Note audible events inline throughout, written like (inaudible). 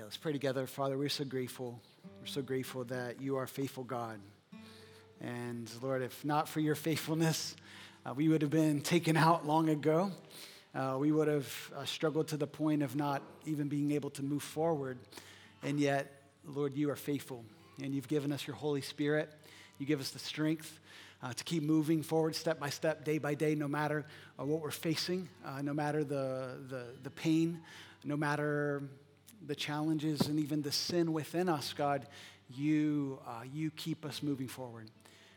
Yeah, let's pray together. Father, we're so grateful. We're so grateful that you are faithful God. And Lord, if not for your faithfulness, uh, we would have been taken out long ago. Uh, we would have uh, struggled to the point of not even being able to move forward. And yet, Lord, you are faithful. And you've given us your Holy Spirit. You give us the strength uh, to keep moving forward step by step, day by day, no matter uh, what we're facing, uh, no matter the, the, the pain, no matter the challenges and even the sin within us, God, you, uh, you keep us moving forward.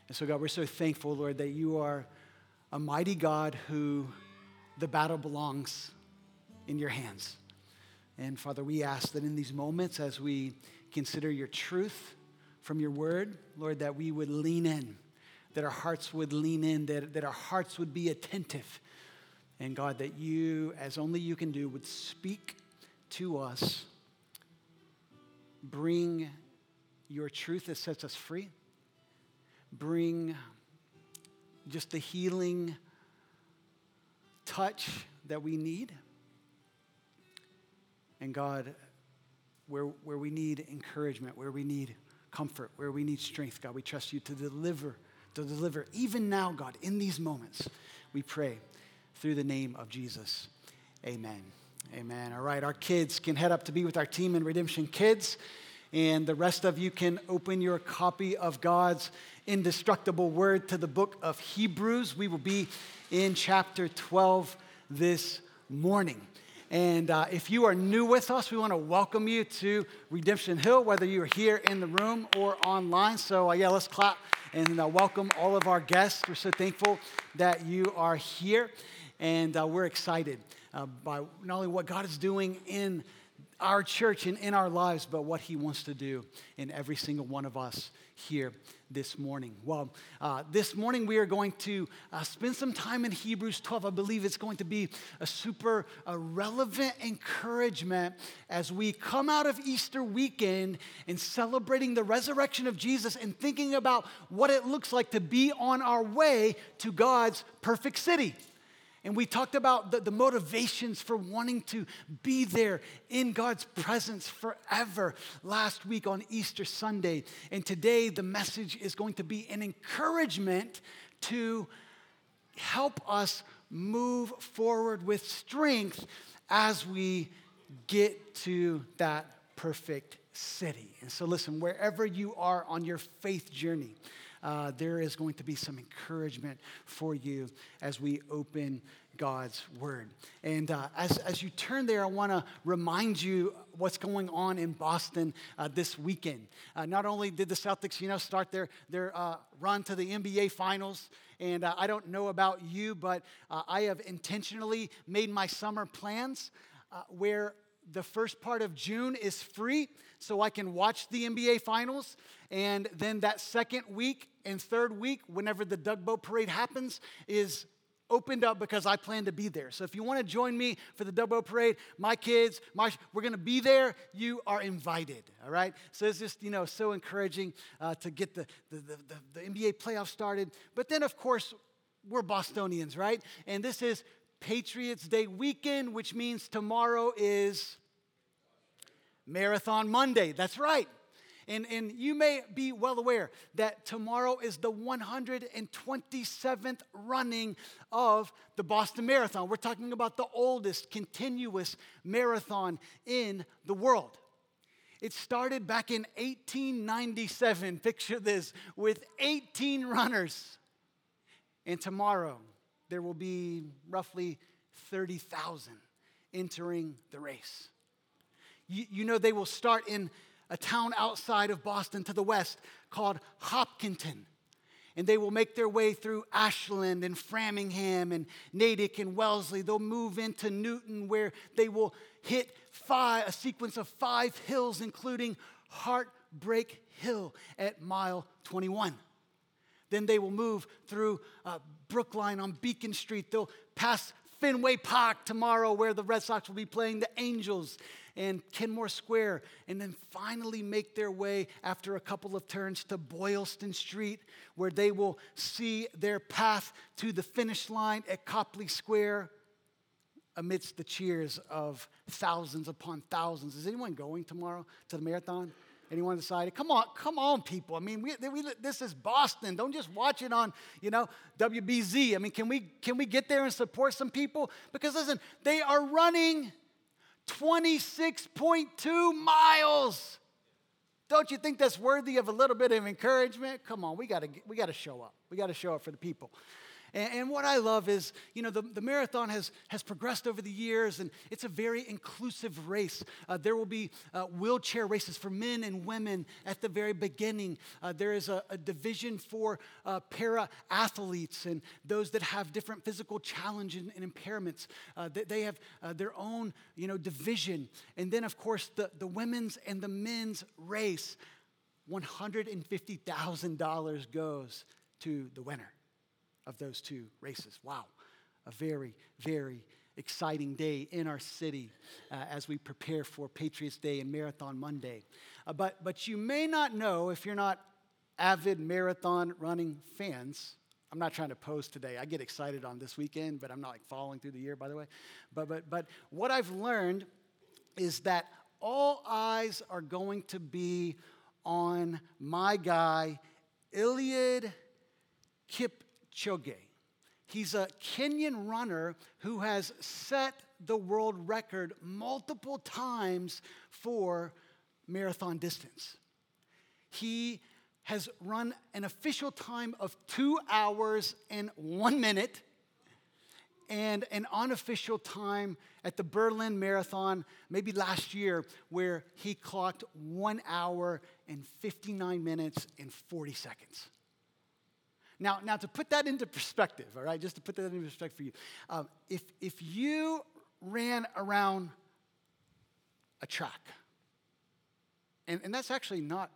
And so, God, we're so thankful, Lord, that you are a mighty God who the battle belongs in your hands. And Father, we ask that in these moments, as we consider your truth from your word, Lord, that we would lean in, that our hearts would lean in, that, that our hearts would be attentive. And God, that you, as only you can do, would speak to us bring your truth that sets us free, bring just the healing touch that we need. And God, where, where we need encouragement, where we need comfort, where we need strength, God, we trust you to deliver, to deliver even now, God, in these moments. We pray through the name of Jesus. Amen. Amen. All right, our kids can head up to be with our team in Redemption Kids, and the rest of you can open your copy of God's indestructible word to the book of Hebrews. We will be in chapter 12 this morning. And uh, if you are new with us, we want to welcome you to Redemption Hill, whether you're here in the room or online. So, uh, yeah, let's clap and uh, welcome all of our guests. We're so thankful that you are here, and uh, we're excited uh, by not only what God is doing in our church and in our lives, but what He wants to do in every single one of us here this morning. Well, uh, this morning we are going to uh, spend some time in Hebrews 12. I believe it's going to be a super uh, relevant encouragement as we come out of Easter weekend and celebrating the resurrection of Jesus and thinking about what it looks like to be on our way to God's perfect city. And we talked about the, the, motivations for wanting to be there in God's presence forever last week on Easter Sunday. And today, the message is going to be an encouragement to help us move forward with strength as we get to that perfect city. And so, listen, wherever you are on your faith journey, uh, there is going to be some encouragement for you as we open God's word. And uh, as, as you turn there, I want to remind you what's going on in Boston uh, this weekend. Uh, not only did the Celtics, you know, start their, their uh, run to the NBA Finals, and uh, I don't know about you, but uh, I have intentionally made my summer plans where the first part of June is free, so I can watch the NBA Finals. And then that second week and third week, whenever the Duck Boat Parade happens, is opened up because I plan to be there. So if you want to join me for the Duck Boat Parade, my kids, my, we're going to be there. You are invited, all right? So it's just, you know, so encouraging uh, to get the, the, the, the NBA playoffs started. But then, of course, we're Bostonians, right? And this is Patriots Day weekend, which means tomorrow is Marathon Monday. That's right. And, and you may be well aware that tomorrow is the 127th running of the Boston Marathon. We're talking about the oldest continuous marathon in the world. It started back in 1897, picture this, with 18 runners. And tomorrow, there will be roughly 30,000 entering the race. You, you know, they will start in a town outside of Boston to the west called Hopkinton. And they will make their way through Ashland and Framingham and Natick and Wellesley. They'll move into Newton, where they will hit five, a sequence of five hills, including Heartbreak Hill at mile 21. Then they will move through uh, Brookline on Beacon Street. They'll pass Fenway Park tomorrow, where the Red Sox will be playing the Angels and Kenmore Square, and then finally make their way after a couple of turns to Boylston Street, where they will see their path to the finish line at Copley Square. amidst the cheers of thousands upon thousands. Is anyone going tomorrow to the marathon? Anyone decided? Come on, come on, people. I mean, we, we, this is Boston. Don't just watch it on, you know, WBZ. I mean, can we can we get there and support some people? Because listen, they are running 26.2 miles. Don't you think that's worthy of a little bit of encouragement? Come on, we gotta we gotta show up. We gotta show up for the people. And, and what I love is, you know, the, the marathon has, has progressed over the years and it's a very inclusive race. Uh, there will be uh, wheelchair races for men and women at the very beginning. Uh, there is a, a, division for uh, para athletes and those that have different physical challenges and, and impairments. Uh, they, they, have uh, their own, you know, division. And then, of course, the, the women's and the men's race. $150,000 goes to the winner of those two races. Wow, a very, very exciting day in our city uh, as we prepare for Patriots Day and Marathon Monday. Uh, but, but you may not know if you're not avid marathon running fans. I'm not trying to pose today. I get excited on this weekend, but I'm not like following through the year, by the way. But, but, but what I've learned is that all eyes are going to be on my guy, Eliud Kip Choge. He's a Kenyan runner who has set the world record multiple times for marathon distance. He has run an official time of two hours and one minute and an unofficial time at the Berlin Marathon, maybe last year, where he clocked one hour and 59 minutes and 40 seconds. Now, now to put that into perspective, all right, just to put that into perspective for you, um, if, if you ran around a track, and, and that's actually not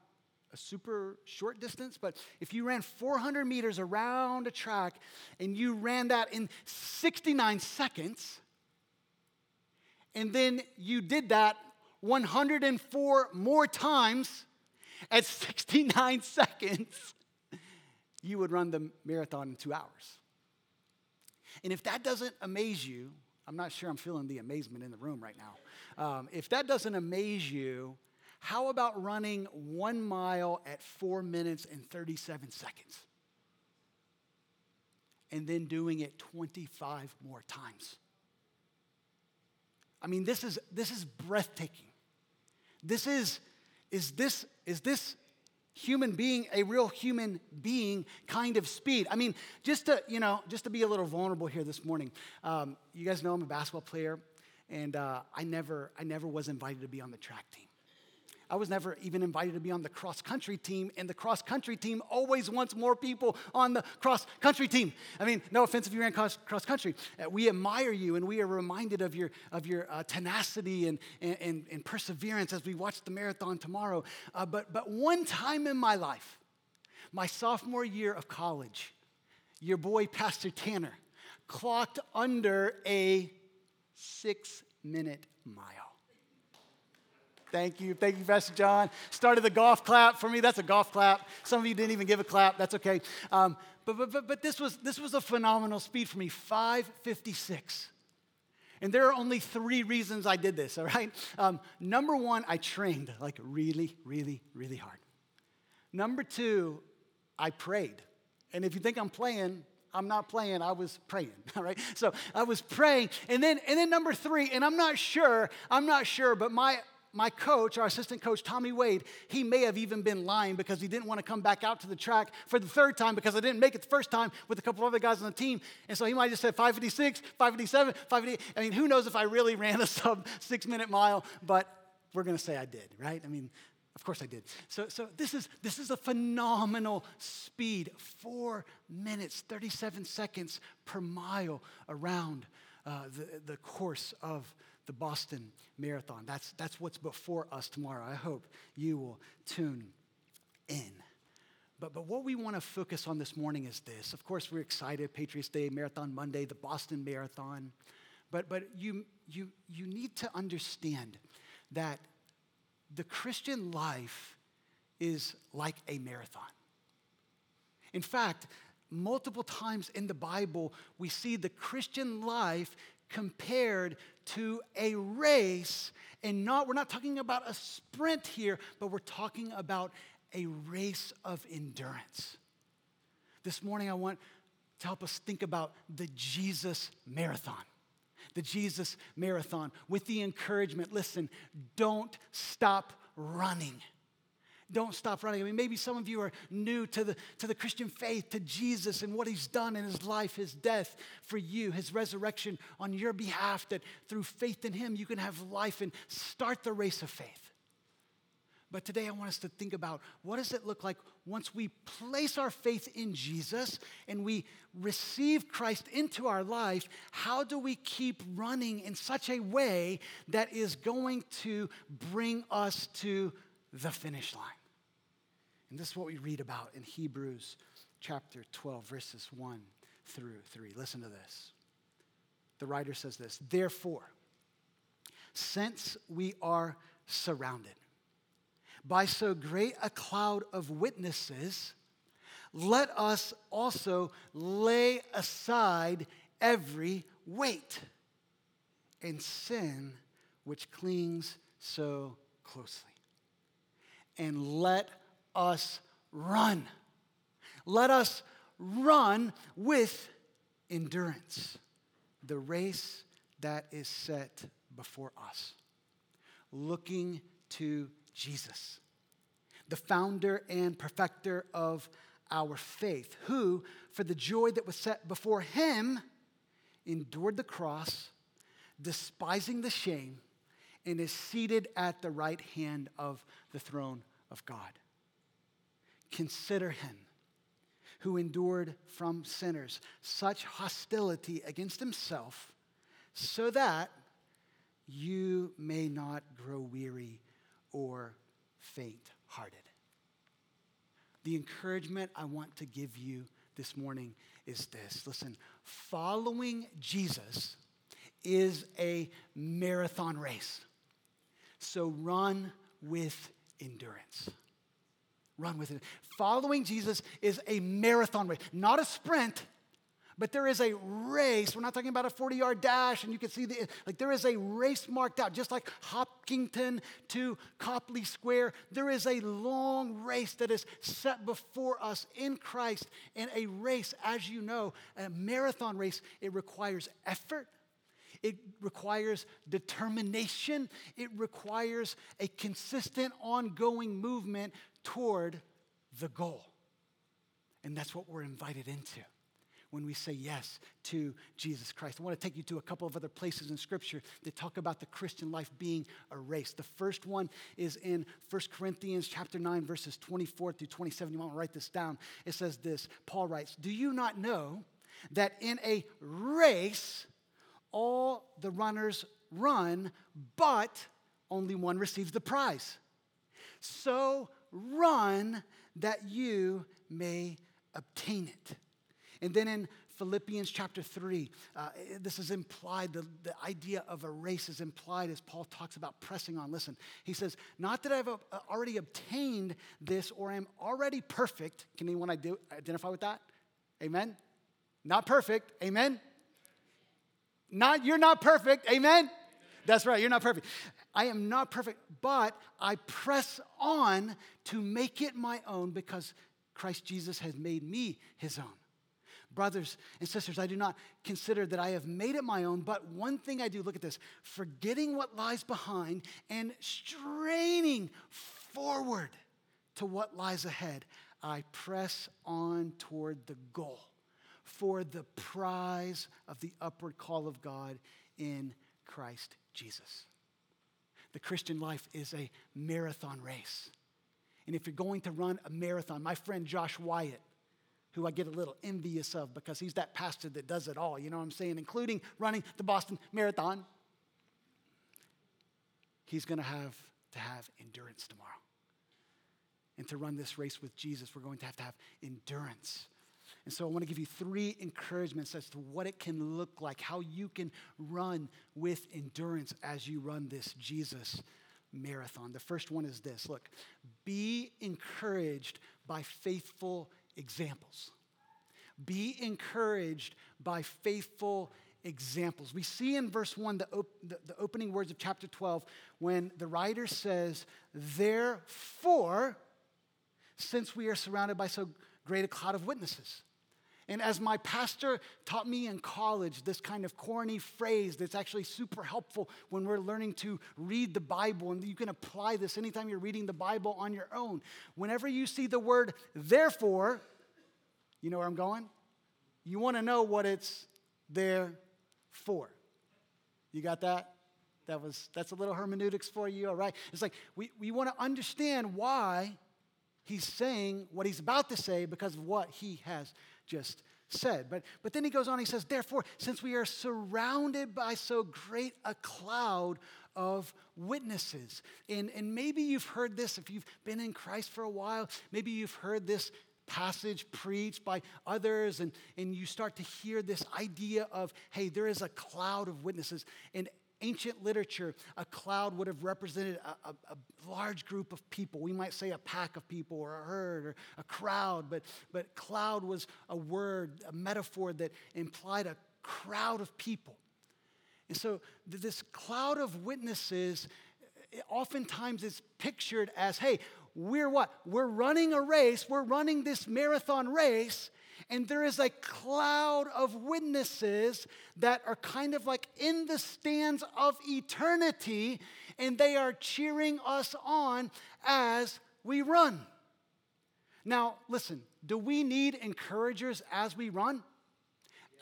a super short distance, but if you ran 400 meters around a track and you ran that in 69 seconds, and then you did that 104 more times at 69 (laughs) seconds, you would run the marathon in two hours. And if that doesn't amaze you, I'm not sure I'm feeling the amazement in the room right now. Um, if that doesn't amaze you, how about running one mile at four minutes and 37 seconds? And then doing it 25 more times. I mean, this is, this is breathtaking. This is, is this, is this human being, a real human being kind of speed. I mean, just to, you know, just to be a little vulnerable here this morning, um, you guys know I'm a basketball player, and uh, I, never, I never was invited to be on the track team. I was never even invited to be on the cross country team, and the cross country team always wants more people on the cross country team. I mean, no offense if you ran cross, cross country. Uh, we admire you, and we are reminded of your, of your uh, tenacity and, and, and, perseverance as we watch the marathon tomorrow. Uh, but, but one time in my life, my sophomore year of college, your boy, Pastor Tanner, clocked under a six minute mile. Thank you. Thank you, Pastor John. Started the golf clap for me. That's a golf clap. Some of you didn't even give a clap. That's okay. Um, but, but, but, but this, was, this was a phenomenal speed for me 556. And there are only three reasons I did this, all right? Um, number one, I trained like really, really, really hard. Number two, I prayed. And if you think I'm playing, I'm not playing, I was praying, (laughs) all right? So I was praying. And then, and then number three, and I'm not sure, I'm not sure, but my my coach, our assistant coach, Tommy Wade, he may have even been lying because he didn't want to come back out to the track for the third time because I didn't make it the first time with a couple other guys on the team. And so he might just said 556, 557, 558. I mean, who knows if I really (laughs) ran a sub six minute mile, but we're going to say I did, right? I mean, of course I did. So, so this, is, this is a phenomenal speed. Four minutes, 37 seconds per mile around uh, the, the course of the Boston Marathon. That's, that's what's before us tomorrow. I hope you will tune in. But, but what we want to focus on this morning is this. Of course, we're excited Patriots Day, Marathon Monday, the Boston Marathon. But, but you, you, you need to understand that the Christian life is like a marathon. In fact, multiple times in the Bible, we see the Christian life compared to a race. And not, we're not talking about a sprint here, but we're talking about a race of endurance. This morning, I want to help us think about the Jesus marathon. The Jesus marathon with the encouragement listen, don't stop running. Don't stop running. I mean, maybe some of you are new to the, to the Christian faith, to Jesus and what he's done in his life, his death for you, his resurrection on your behalf, that through faith in him, you can have life and start the race of faith. But today I want us to think about what does it look like once we place our faith in Jesus and we receive Christ into our life, how do we keep running in such a way that is going to bring us to the finish line? And this is what we read about in Hebrews chapter 12 verses 1 through 3. Listen to this. The writer says this, "Therefore, since we are surrounded by so great a cloud of witnesses, let us also lay aside every weight and sin which clings so closely. And let us run. Let us run with endurance the race that is set before us, looking to Jesus, the founder and perfecter of our faith, who, for the joy that was set before him, endured the cross, despising the shame, and is seated at the right hand of the throne of God. Consider him who endured from sinners such hostility against himself, so that you may not grow weary or faint hearted. The encouragement I want to give you this morning is this listen, following Jesus is a marathon race. So run with endurance. Run with it. Following Jesus is a marathon race, not a sprint but there is a race. We're not talking about a 40 yard dash, and you can see the, like, there is a race marked out, just like Hopkinton to Copley Square. There is a long race that is set before us in Christ. And a race, as you know, a marathon race, it requires effort. It requires determination. It requires a consistent, ongoing movement toward the goal. And that's what we're invited into when we say yes to Jesus Christ. I want to take you to a couple of other places in Scripture that talk about the Christian life being a race. The first one is in 1 Corinthians chapter 9, verses 24 through 27. You want to write this down. It says this Paul writes, Do you not know that in a race all the runners run, but only one receives the prize? So run that you may obtain it. And then in Philippians chapter 3, uh, this is implied, the, the idea of a race is implied as Paul talks about pressing on. Listen, he says, Not that I've uh, already obtained this or am already perfect. Can anyone identify with that? Amen? Not perfect. Amen? Not, you're not perfect. Amen? That's right, you're not perfect. I am not perfect, but I press on to make it my own because Christ Jesus has made me his own. Brothers and sisters, I do not consider that I have made it my own, but one thing I do, look at this, forgetting what lies behind and straining forward to what lies ahead, I press on toward the goal for the prize of the upward call of God in Christ Jesus. The Christian life is a marathon race. And if you're going to run a marathon, my friend Josh Wyatt, who I get a little envious of because he's that pastor that does it all, you know what I'm saying, including running the Boston Marathon. He's going to have to have endurance tomorrow. And to run this race with Jesus, we're going to have to have endurance. And so I want to give you three encouragements as to what it can look like, how you can run with endurance as you run this Jesus marathon. The first one is this look, be encouraged by faithful examples. Be encouraged by faithful examples. We see in verse 1 the, op- the, the opening words of chapter 12 when the writer says, Therefore, since we are surrounded by so great a cloud of witnesses. And as my pastor taught me in college, this kind of corny phrase that's actually super helpful when we're learning to read the Bible, and you can apply this anytime you're reading the Bible on your own. Whenever you see the word therefore, you know where I'm going? You want to know what it's there for. You got that? That was that's a little hermeneutics for you, all right? It's like we, we want to understand why he's saying what he's about to say because of what he has just said. But, but then he goes on, he says, Therefore, since we are surrounded by so great a cloud of witnesses, and, and maybe you've heard this if you've been in Christ for a while, maybe you've heard this passage preached by others, and, and you start to hear this idea of, hey, there is a cloud of witnesses. And ancient literature, a cloud would have represented a, a, a, large group of people. We might say a pack of people or a herd or a crowd, but, but cloud was a word, a metaphor that implied a crowd of people. And so this cloud of witnesses eh, oftentimes is pictured as hey, we're what? We're running a race, we're running this marathon race, and there is a cloud of witnesses that are kind of like in the stands of eternity, and they are cheering us on as we run. Now, listen, do we need encouragers as we run?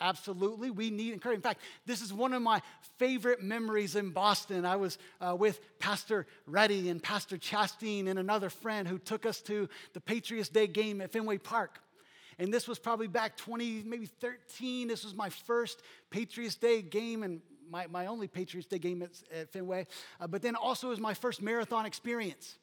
Absolutely, we need encouragement. In fact, this is one of my favorite memories in Boston. I was uh, with Pastor Reddy and Pastor Chastain and another friend who took us to the Patriots Day game at Fenway Park. And this was probably back 20, maybe 13. This was my first Patriots Day game and my, my only Patriots Day game at, at Fenway. Uh, but then also was my first marathon experience.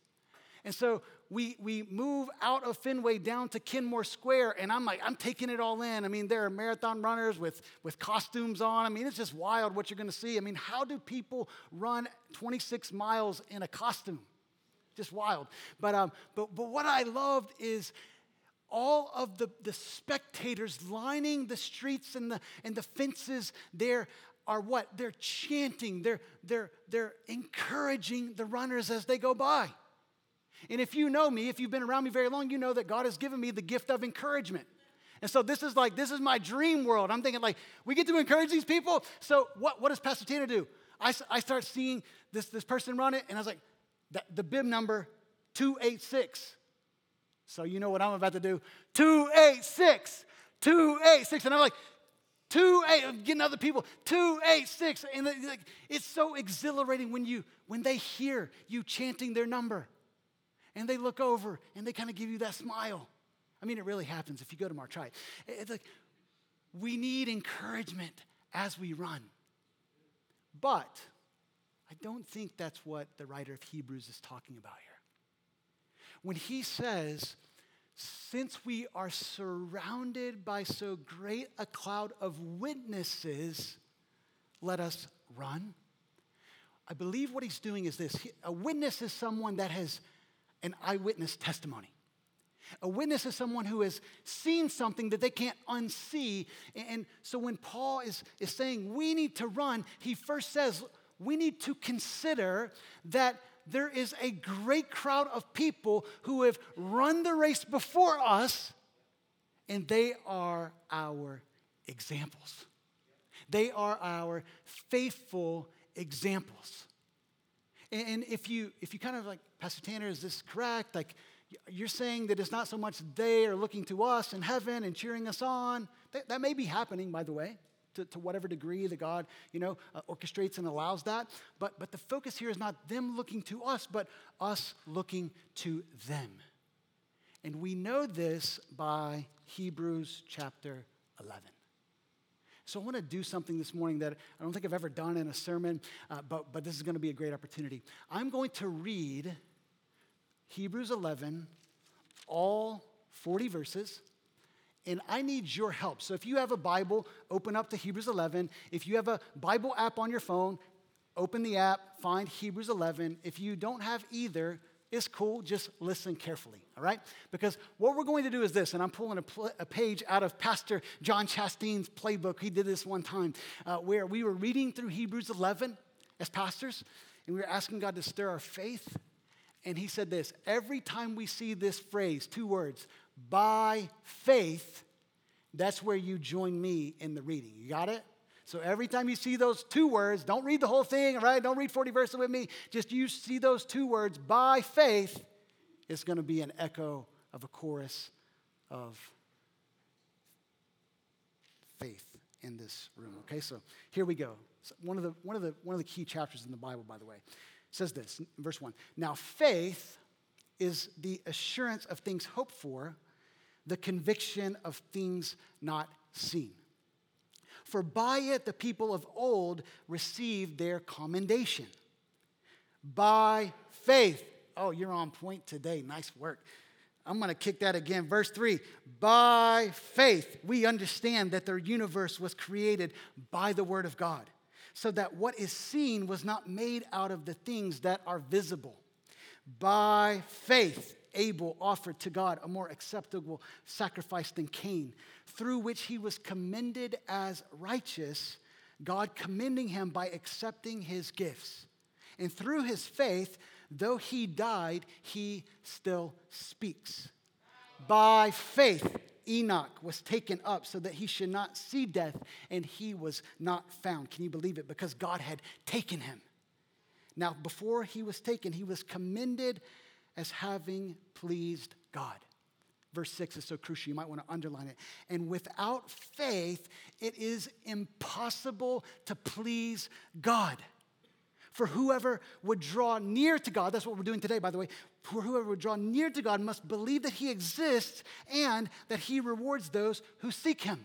And so we, we move out of Fenway down to Kenmore Square, and I'm like, I'm taking it all in. I mean, there are marathon runners with, with costumes on. I mean, it's just wild what you're to see. I mean, how do people run 26 miles in a costume? Just wild. But, um, but, but what I loved is all of the, the spectators lining the streets and the, and the fences there are what? They're chanting, they're, they're, they're encouraging the runners as they go by. And if you know me, if you've been around me very long, you know that God has given me the gift of encouragement. And so this is like, this is my dream world. I'm thinking, like, we get to encourage these people. So what, what does Pastor Tanner do? I, I start seeing this, this person run it, and I was like, the, the bib number 286. So you know what I'm about to do 286, 286. And I'm like, 286, getting other people, 286. And like, it's so exhilarating when you when they hear you chanting their number and they look over and they kind of give you that smile. I mean, it really happens if you go to try it. It's like we need encouragement as we run. But I don't think that's what the writer of Hebrews is talking about here. When he says, since we are surrounded by so great a cloud of witnesses, let us run. I believe what he's doing is this a witness is someone that has an eyewitness testimony. A witness is someone who has seen something that they can't unsee. And so when Paul is, is saying we need to run, he first says we need to consider that there is a great crowd of people who have run the race before us, and they are our examples. They are our faithful examples. And if you if you kind of like, Pastor Tanner, is this correct? Like you're saying that it's not so much they are looking to us in heaven and cheering us on. That, that may be happening, by the way, to, to whatever degree that God, you know, uh, orchestrates and allows that. But but the focus here is not them looking to us, but us looking to them. And we know this by Hebrews chapter 11. So I want to do something this morning that I don't think I've ever done in a sermon, uh, but, but this is going to be a great opportunity. I'm going to read Hebrews 11, all 40 verses, and I need your help. So if you have a Bible, open up to Hebrews 11. If you have a Bible app on your phone, open the app, find Hebrews 11. If you don't have either, it's cool, just listen carefully, all right? Because what we're going to do is this, and I'm pulling a, pl- a page out of Pastor John Chastain's playbook. He did this one time uh, where we were reading through Hebrews 11 as pastors, and we were asking God to stir our faith. And he said this every time we see this phrase, two words, by faith, that's where you join me in the reading. You got it? So every time you see those two words, don't read the whole thing, right? Don't read 40 verses with me. Just you see those two words, by faith, it's going to be an echo of a chorus of faith in this room. Okay, so here we go. So one, of the, one, of the, one of the key chapters in the Bible, by the way, says this, verse 1. Now, faith is the assurance of things hoped for, the conviction of things not seen. For by it the people of old received their commendation. By faith. Oh, you're on point today. Nice work. I'm going to kick that again. Verse 3 By faith, we understand that the universe was created by the Word of God, so that what is seen was not made out of the things that are visible. By faith, Abel offered to God a more acceptable sacrifice than Cain, through which he was commended as righteous, God commending him by accepting his gifts. And through his faith, though he died, he still speaks. By faith, Enoch was taken up so that he should not see death, and he was not found. Can you believe it? Because God had taken him. Now, before he was taken, he was commended as having pleased God. Verse 6 is so crucial, you might want to underline it. And without faith, it is impossible to please God. For whoever would draw near to God, that's what we're doing today, by the way. For whoever would draw near to God must believe that He exists and that He rewards those who seek Him.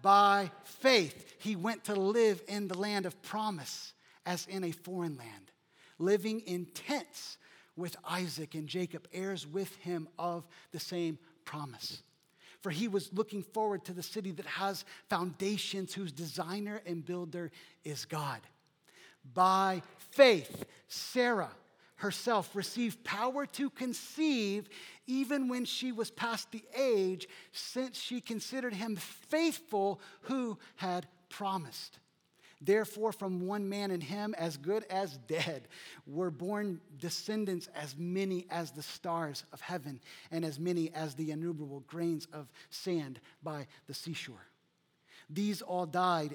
By faith, he went to live in the land of promise as in a foreign land, living in tents with Isaac and Jacob, heirs with him of the same promise. For he was looking forward to the city that has foundations, whose designer and builder is God. By faith, Sarah herself received power to conceive even when she was past the age, since she considered him faithful who had promised. Therefore, from one man and him, as good as dead, were born descendants as many as the stars of heaven and as many as the innumerable grains of sand by the seashore. These all died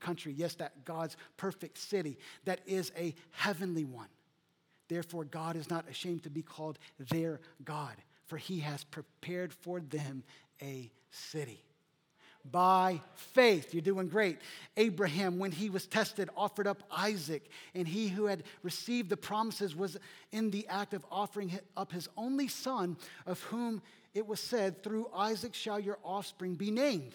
country, yes, that God's perfect city that is a heavenly one. Therefore, God is not ashamed to be called their God, for he has prepared for them a city. By faith, you're doing great. Abraham, when he was tested, offered up Isaac, and he who had received the promises was in the act of offering up his only son, of whom it was said, Through Isaac shall your offspring be named.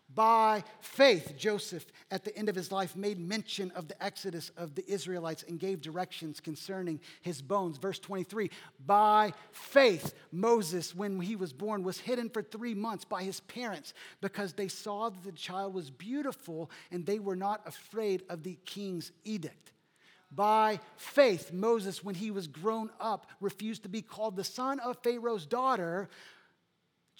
By faith, Joseph, at the end of his life, made mention of the exodus of the Israelites and gave directions concerning his bones. Verse 23 By faith, Moses, when he was born, was hidden for three months by his parents because they saw that the child was beautiful and they were not afraid of the king's edict. By faith, Moses, when he was grown up, refused to be called the son of Pharaoh's daughter,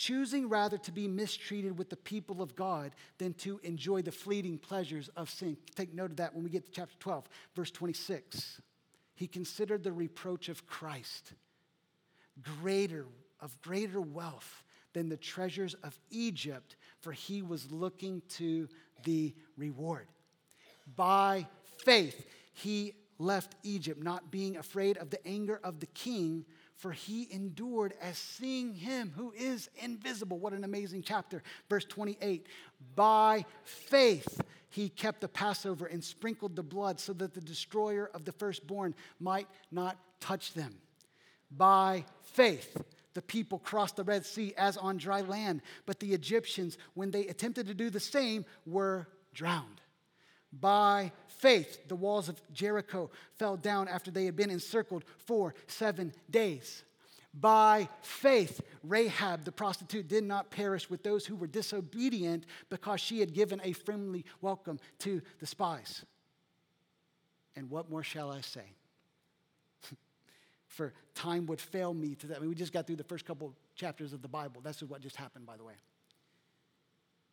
choosing rather to be mistreated with the people of God than to enjoy the fleeting pleasures of sin. Take note of that when we get to chapter 12, verse 26. He considered the reproach of Christ greater, of greater wealth than the treasures of Egypt, for he was looking to the reward. By faith, he left Egypt, not being afraid of the anger of the king, for he endured as seeing him who is invisible. What an amazing chapter. Verse 28 By faith, he kept the Passover and sprinkled the blood so that the destroyer of the firstborn might not touch them. By faith, the people crossed the Red Sea as on dry land, but the Egyptians, when they attempted to do the same, were drowned. By faith, the walls of Jericho fell down after they had been encircled for seven days. By faith, Rahab the prostitute did not perish with those who were disobedient because she had given a friendly welcome to the spies. And what more shall I say? (laughs) For time would fail me to that. I mean, we just got through the first couple chapters of the Bible. That's what just happened, by the way.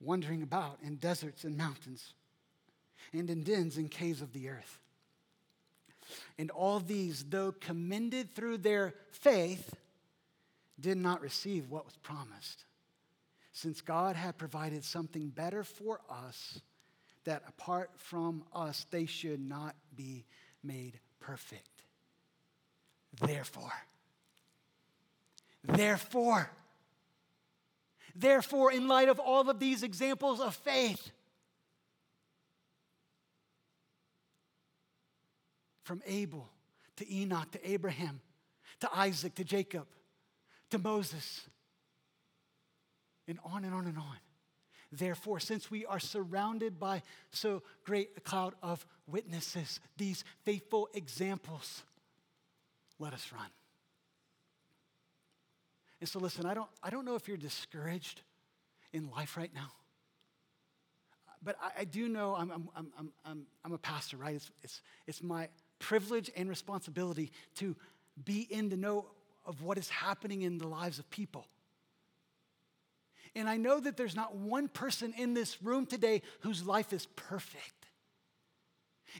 Wandering about in deserts and mountains, and in dens and caves of the earth. And all these, though commended through their faith, did not receive what was promised, since God had provided something better for us, that apart from us, they should not be made perfect. Therefore, therefore, Therefore, in light of all of these examples of faith, from Abel to Enoch to Abraham to Isaac to Jacob to Moses, and on and on and on. Therefore, since we are surrounded by so great a cloud of witnesses, these faithful examples, let us run. And so, listen, I don't, I don't know if you're discouraged in life right now, but I, I do know I'm, I'm, I'm, I'm, I'm a pastor, right? It's, it's, it's my privilege and responsibility to be in the know of what is happening in the lives of people. And I know that there's not one person in this room today whose life is perfect.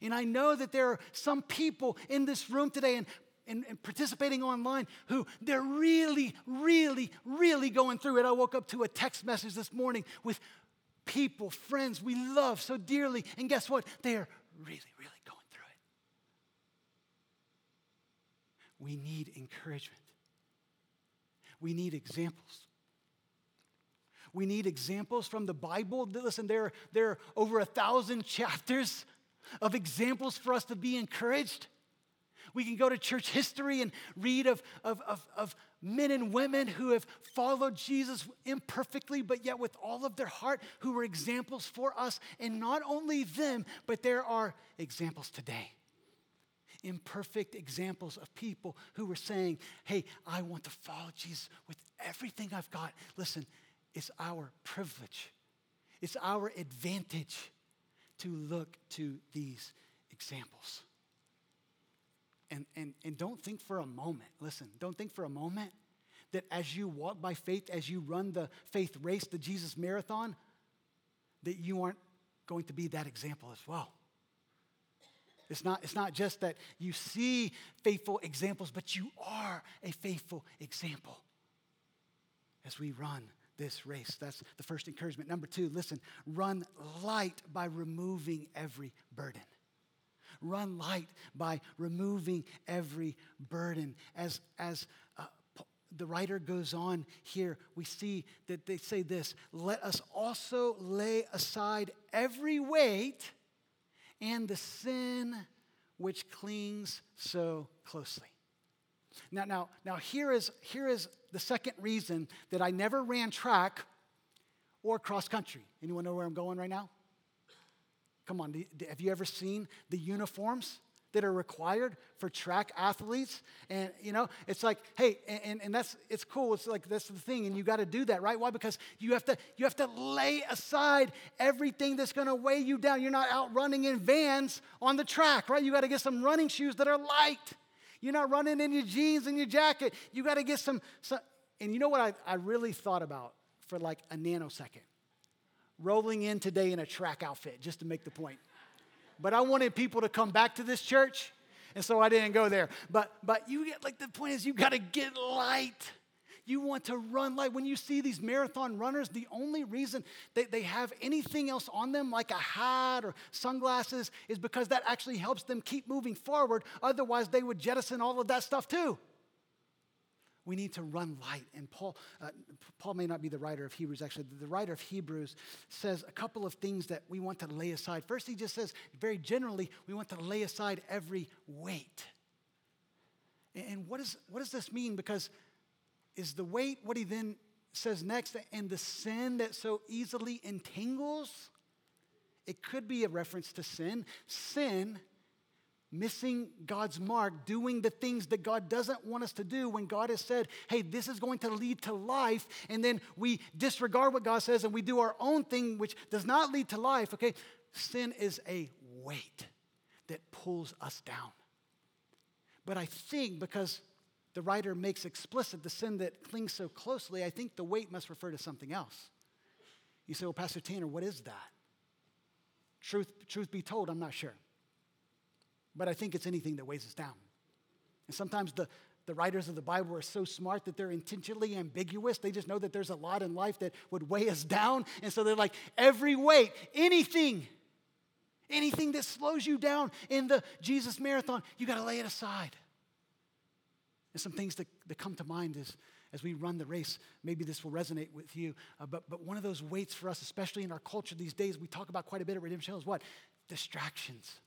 And I know that there are some people in this room today, and and, and, participating online who they're really, really, really going through it. I woke up to a text message this morning with people, friends we love so dearly, and guess what? They are really, really going through it. We need encouragement. We need examples. We need examples from the Bible. Listen, there, there are over a thousand chapters of examples for us to be encouraged. We can go to church history and read of, of, of, of, men and women who have followed Jesus imperfectly, but yet with all of their heart, who were examples for us. And not only them, but there are examples today. Imperfect examples of people who were saying, Hey, I want to follow Jesus with everything I've got. Listen, it's our privilege, it's our advantage to look to these examples. And, and, and don't think for a moment, listen, don't think for a moment that as you walk by faith, as you run the faith race, the Jesus marathon, that you aren't going to be that example as well. It's not, it's not just that you see faithful examples, but you are a faithful example as we run this race. That's the first encouragement. Number two, listen, run light by removing every burden. Run light by removing every burden. As, as uh, the writer goes on here, we see that they say this let us also lay aside every weight and the sin which clings so closely. Now, now, now here, is, here is the second reason that I never ran track or cross country. Anyone know where I'm going right now? Come on, have you ever seen the uniforms that are required for track athletes? And you know, it's like, hey, and, and that's it's cool. It's like that's the thing, and you got to do that, right? Why? Because you have to you have to lay aside everything that's going to weigh you down. You're not out running in vans on the track, right? You got to get some running shoes that are light. You're not running in your jeans and your jacket. You got to get some, some. And you know what I, I really thought about for like a nanosecond? Rolling in today in a track outfit, just to make the point. But I wanted people to come back to this church, and so I didn't go there. But but you get like the point is you got to get light. You want to run light. when you see these marathon runners, the only reason they, they have anything else on them, like a hat or sunglasses, is because that actually helps them keep moving forward. Otherwise, they would jettison all of that stuff too. We need to run light. And Paul, uh, Paul may not be the writer of Hebrews, actually. The writer of Hebrews says a couple of things that we want to lay aside. First, he just says, very generally, we want to lay aside every weight. And what, is, what does this mean? Because is the weight what he then says next, and the sin that so easily entangles? It could be a reference to sin. Sin, missing God's mark, doing the things that God doesn't want us to do when God has said, hey, this is going to lead to life, and then we disregard what God says and we do our own thing, which does not lead to life, okay? Sin is a weight that pulls us down. But I think because the writer makes explicit the sin that clings so closely, I think the weight must refer to something else. You say, well, Pastor Tanner, what is that? Truth, truth be told, I'm not sure. But I think it's anything that weighs us down. And sometimes the, the writers of the Bible are so smart that they're intentionally ambiguous. They just know that there's a lot in life that would weigh us down. And so they're like, every weight, anything, anything that slows you down in the Jesus marathon, you got to lay it aside. And some things that, that come to mind is as we run the race, maybe this will resonate with you. Uh, but, but one of those weights for us, especially in our culture these days, we talk about quite a bit at Redemption Hill, is what? Distractions.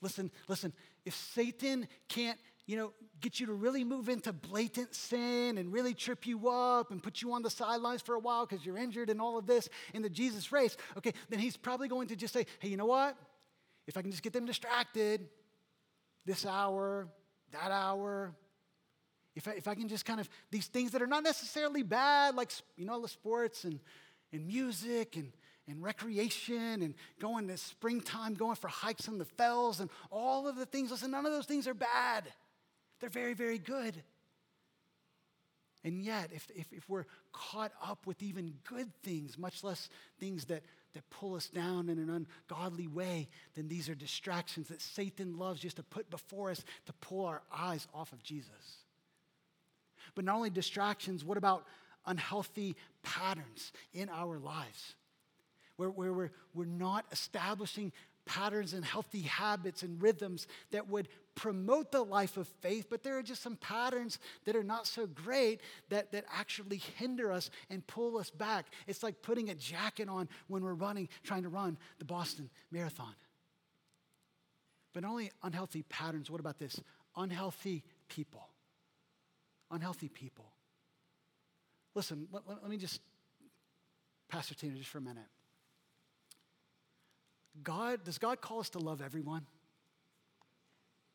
Listen, listen, if Satan can't, you know, get you to really move into blatant sin and really trip you up and put you on the sidelines for a while because you're injured and all of this in the Jesus race, okay, then he's probably going to just say, hey, you know what? If I can just get them distracted this hour, that hour, if I, if I can just kind of, these things that are not necessarily bad, like, you know, the sports and, and music and, and recreation and going to springtime, going for hikes in the fells and all of the things. Listen, none of those things are bad. They're very, very good. And yet, if, if, if we're caught up with even good things, much less things that, that pull us down in an ungodly way, then these are distractions that Satan loves just to put before us to pull our eyes off of Jesus. But not only distractions, what about unhealthy patterns in our lives? Where, where we're, we're not establishing patterns and healthy habits and rhythms that would promote the life of faith, but there are just some patterns that are not so great that, that actually hinder us and pull us back. It's like putting a jacket on when we're running, trying to run the Boston Marathon. But not only unhealthy patterns, what about this? Unhealthy people unhealthy people. Listen, let, let, me just, Pastor Tina, just for a minute. God, does God call us to love everyone?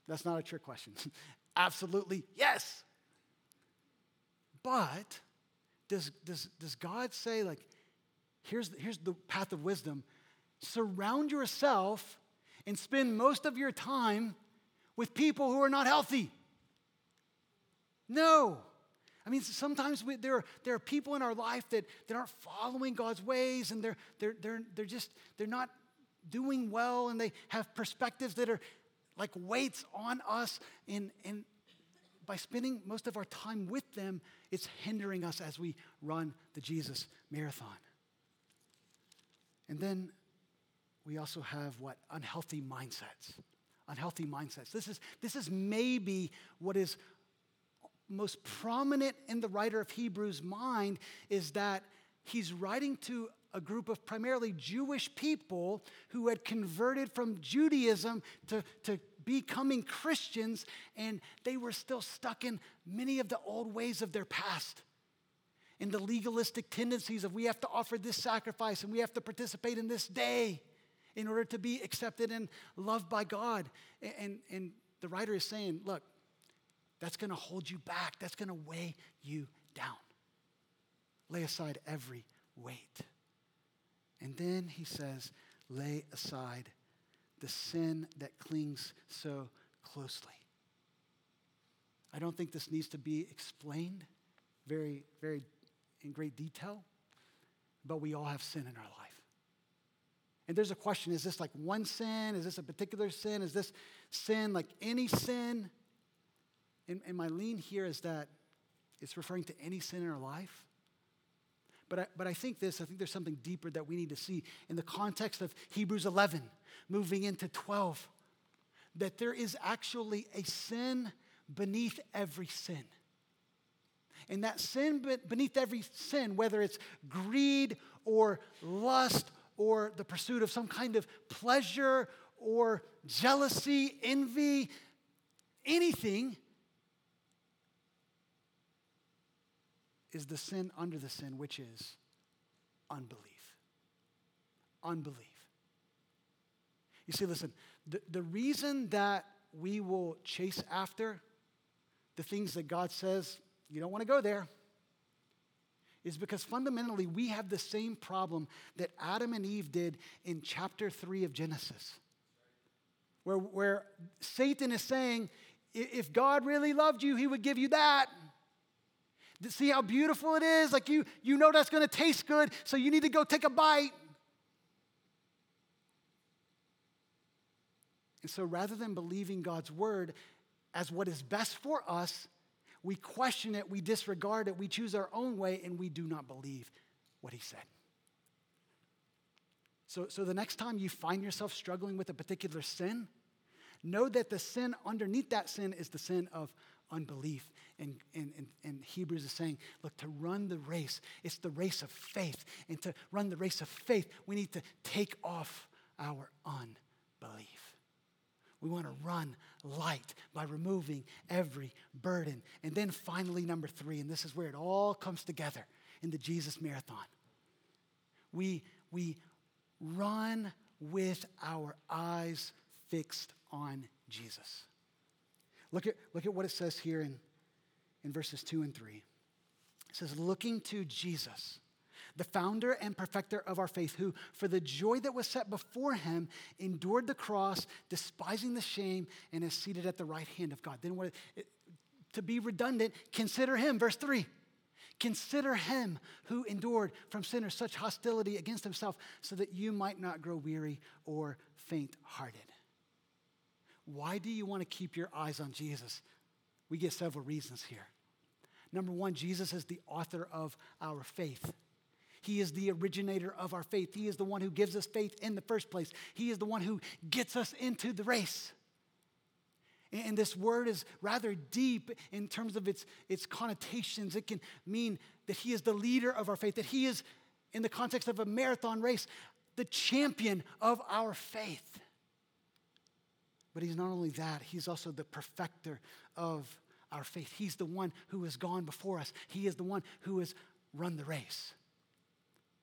That's not a trick question. (laughs) Absolutely, yes. But does, does, does God say, like, here's, here's the path of wisdom surround yourself and spend most of your time with people who are not healthy? No. I mean, sometimes we, there, are, there are people in our life that, that aren't following God's ways and they're, they're, they're, they're just, they're not doing well and they have perspectives that are like weights on us. And, and by spending most of our time with them, it's hindering us as we run the Jesus marathon. And then we also have what? Unhealthy mindsets. Unhealthy mindsets. This is, this is maybe what is most prominent in the writer of Hebrews' mind is that he's writing to a group of primarily Jewish people who had converted from Judaism to, to becoming Christians, and they were still stuck in many of the old ways of their past. In the legalistic tendencies of we have to offer this sacrifice and we have to participate in this day in order to be accepted and loved by God. And, and, and the writer is saying, look, that's to hold you back, that's to weigh you down. Lay aside every weight. And then he says, lay aside the sin that clings so closely. I don't think this needs to be explained very, very in great detail, but we all have sin in our life. And there's a question is this like one sin? Is this a particular sin? Is this sin like any sin? And, and my lean here is that it's referring to any sin in our life. But I, but I think this, I think there's something deeper that we need to see in the context of Hebrews 11, moving into 12, that there is actually a sin beneath every sin. And that sin beneath every sin, whether it's greed or lust or the pursuit of some kind of pleasure or jealousy, envy, anything, is the sin under the sin, which is unbelief. Unbelief. You see, listen, the, the reason that we will chase after the things that God says, you don't want to go there, is because fundamentally we have the same problem that Adam and Eve did in chapter 3 of Genesis. Where, where Satan is saying, if God really loved you, he would give you that. See how beautiful it is? Like you, you know that's going to taste good, so you need to go take a bite. And so rather than believing God's word as what is best for us, we question it, we disregard it, we choose our own way, and we do not believe what he said. So, so the next time you find yourself struggling with a particular sin, know that the sin underneath that sin is the sin of unbelief. And, and, and, Hebrews is saying, look, to run the race, it's the race of faith. And to run the race of faith, we need to take off our unbelief. We want to run light by removing every burden. And then finally, number three, and this is where it all comes together in the Jesus Marathon. We, we run with our eyes fixed on Jesus. Look at, look at what it says here in, in verses 2 and 3. It says, looking to Jesus the founder and perfecter of our faith, who, for the joy that was set before him, endured the cross, despising the shame, and is seated at the right hand of God. Then, what, to be redundant, consider him, verse 3. Consider him who endured from sinners such hostility against himself, so that you might not grow weary or faint hearted. Why do you want to keep your eyes on Jesus? We get several reasons here. Number one, Jesus is the author of our faith. He is the originator of our faith. He is the one who gives us faith in the first place. He is the one who gets us into the race. And this word is rather deep in terms of its, its connotations. It can mean that He is the leader of our faith, that He is, in the context of a marathon race, the champion of our faith. But He's not only that, He's also the perfecter of our faith. He's the one who has gone before us, He is the one who has run the race.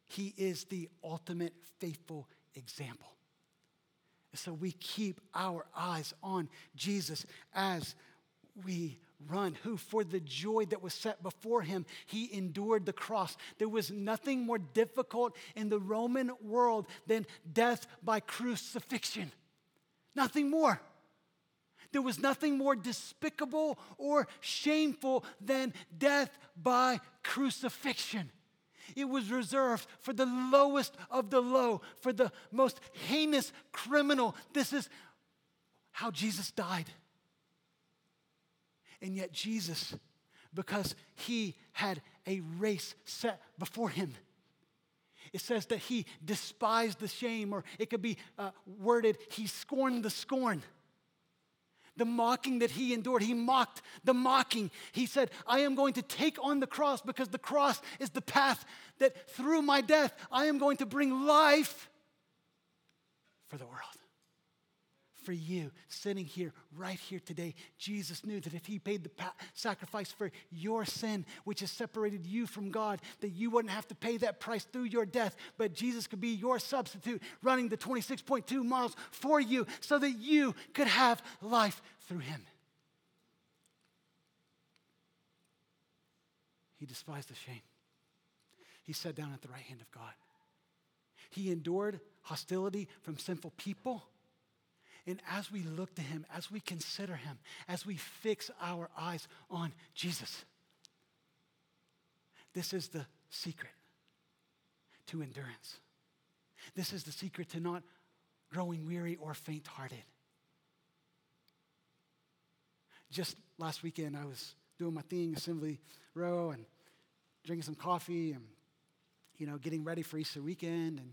He is the ultimate faithful example. So we keep our eyes on Jesus as we run, who for the joy that was set before him, he endured the cross. There was nothing more difficult in the Roman world than death by crucifixion. Nothing more. There was nothing more despicable or shameful than death by crucifixion. It was reserved for the lowest of the low, for the most heinous criminal. This is how Jesus died. And yet, Jesus, because he had a race set before him, it says that he despised the shame, or it could be uh, worded, he scorned the scorn. The mocking that he endured, he mocked the mocking. He said, I am going to take on the cross because the cross is the path that through my death, I am going to bring life for the world for you sitting here, right here today. Jesus knew that if He paid the pa- sacrifice for your sin, which has separated you from God, that you wouldn't have to pay that price through your death, but Jesus could be your substitute, running the 26.2 miles for you so that you could have life through Him. He despised the shame. He sat down at the right hand of God. He endured hostility from sinful people and as we look to him, as we consider him, as we fix our eyes on Jesus, this is the secret to endurance. This is the secret to not growing weary or faint hearted. Just last weekend, I was doing my thing, Assembly Row, and drinking some coffee and, you know, getting ready for Easter weekend. And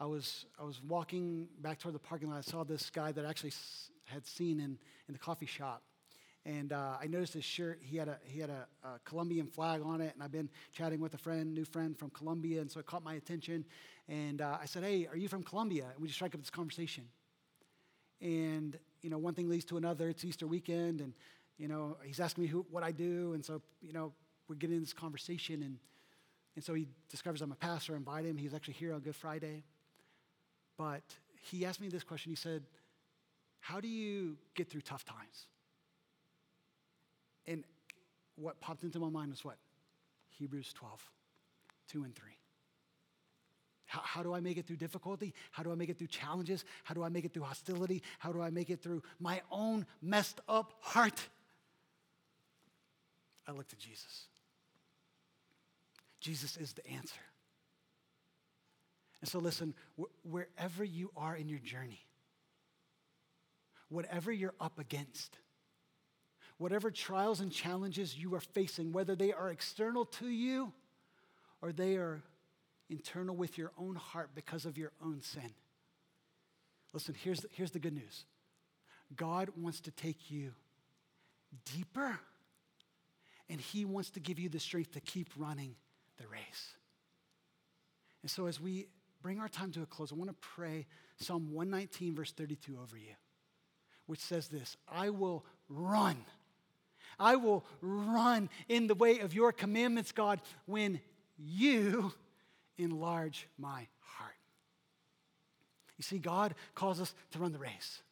I was, I was walking back toward the parking lot. I saw this guy that I actually had seen in, in the coffee shop. And uh, I noticed his shirt, he had, a, he had a, a, Colombian flag on it. And I've been chatting with a friend, new friend from Colombia. And so it caught my attention. And uh, I said, Hey, are you from Colombia? And we just strike up this conversation. And, you know, one thing leads to another. It's Easter weekend. And, you know, he's asking me who, what I do. And so, you know, we're getting in this conversation. And, and so he discovers I'm a pastor. I invite him. He's actually here on Good Friday. But he asked me this question. He said, How do you get through tough times? And what popped into my mind was what? Hebrews 12, 2 and 3. How, how, do I make it through difficulty? How do I make it through challenges? How do I make it through hostility? How do I make it through my own messed up heart? I look to Jesus. Jesus is the answer. And so, listen, wh- wherever you are in your journey, whatever you're up against, whatever trials and challenges you are facing, whether they are external to you or they are internal with your own heart because of your own sin. Listen, here's the, here's the good news God wants to take you deeper, and He wants to give you the strength to keep running the race. And so, as we bring our time to a close, I want to pray Psalm 119, verse 32 over you, which says this I will run. I will run in the way of your commandments, God, when you enlarge my heart. You see, God calls us to run the race.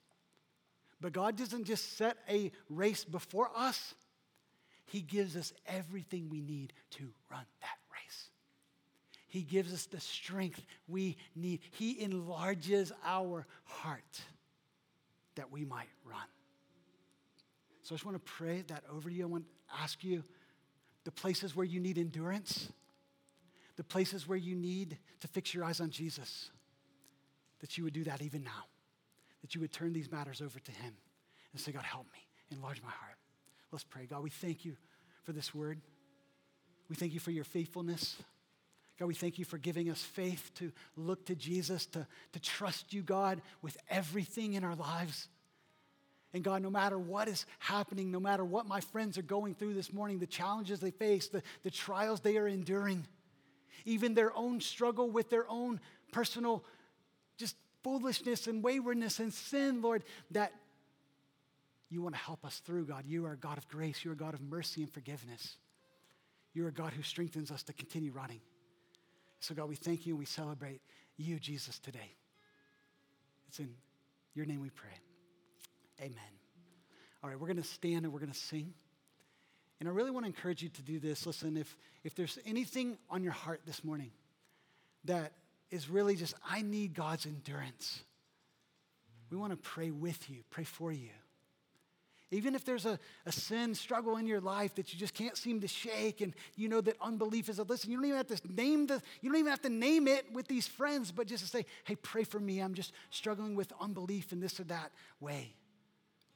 But God doesn't just set a race before us, He gives us everything we need to run that he gives us the strength we need. He enlarges our heart that we might run. So I just want to pray that over you. I want to ask you the places where you need endurance, the places where you need to fix your eyes on Jesus, that you would do that even now, that you would turn these matters over to Him and say, God, help me, enlarge my heart. Let's pray. God, we thank you for this word. We thank you for your faithfulness. God, we thank you for giving us faith to look to Jesus, to, to trust you, God, with everything in our lives. And God, no matter what is happening, no matter what my friends are going through this morning, the challenges they face, the, the trials they are enduring, even their own struggle with their own personal just foolishness and waywardness and sin, Lord, that you want to help us through, God. You are a God of grace. You're a God of mercy and forgiveness. You're a God who strengthens us to continue running. So, God, we thank you and we celebrate you, Jesus, today. It's in your name we pray. Amen. All right, we're going to stand and we're going to sing. And I really want to encourage you to do this. Listen, if, if there's anything on your heart this morning that is really just, I need God's endurance, we want to pray with you, pray for you. Even if there's a, a sin struggle in your life that you just can't seem to shake, and you know that unbelief is a listen, you don't even have to name the, you don't even have to name it with these friends, but just to say, hey, pray for me. I'm just struggling with unbelief in this or that way.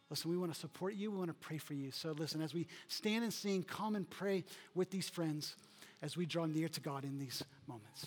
Listen, we want to support you. We want to pray for you. So listen, as we stand and sing, come and pray with these friends as we draw near to God in these moments.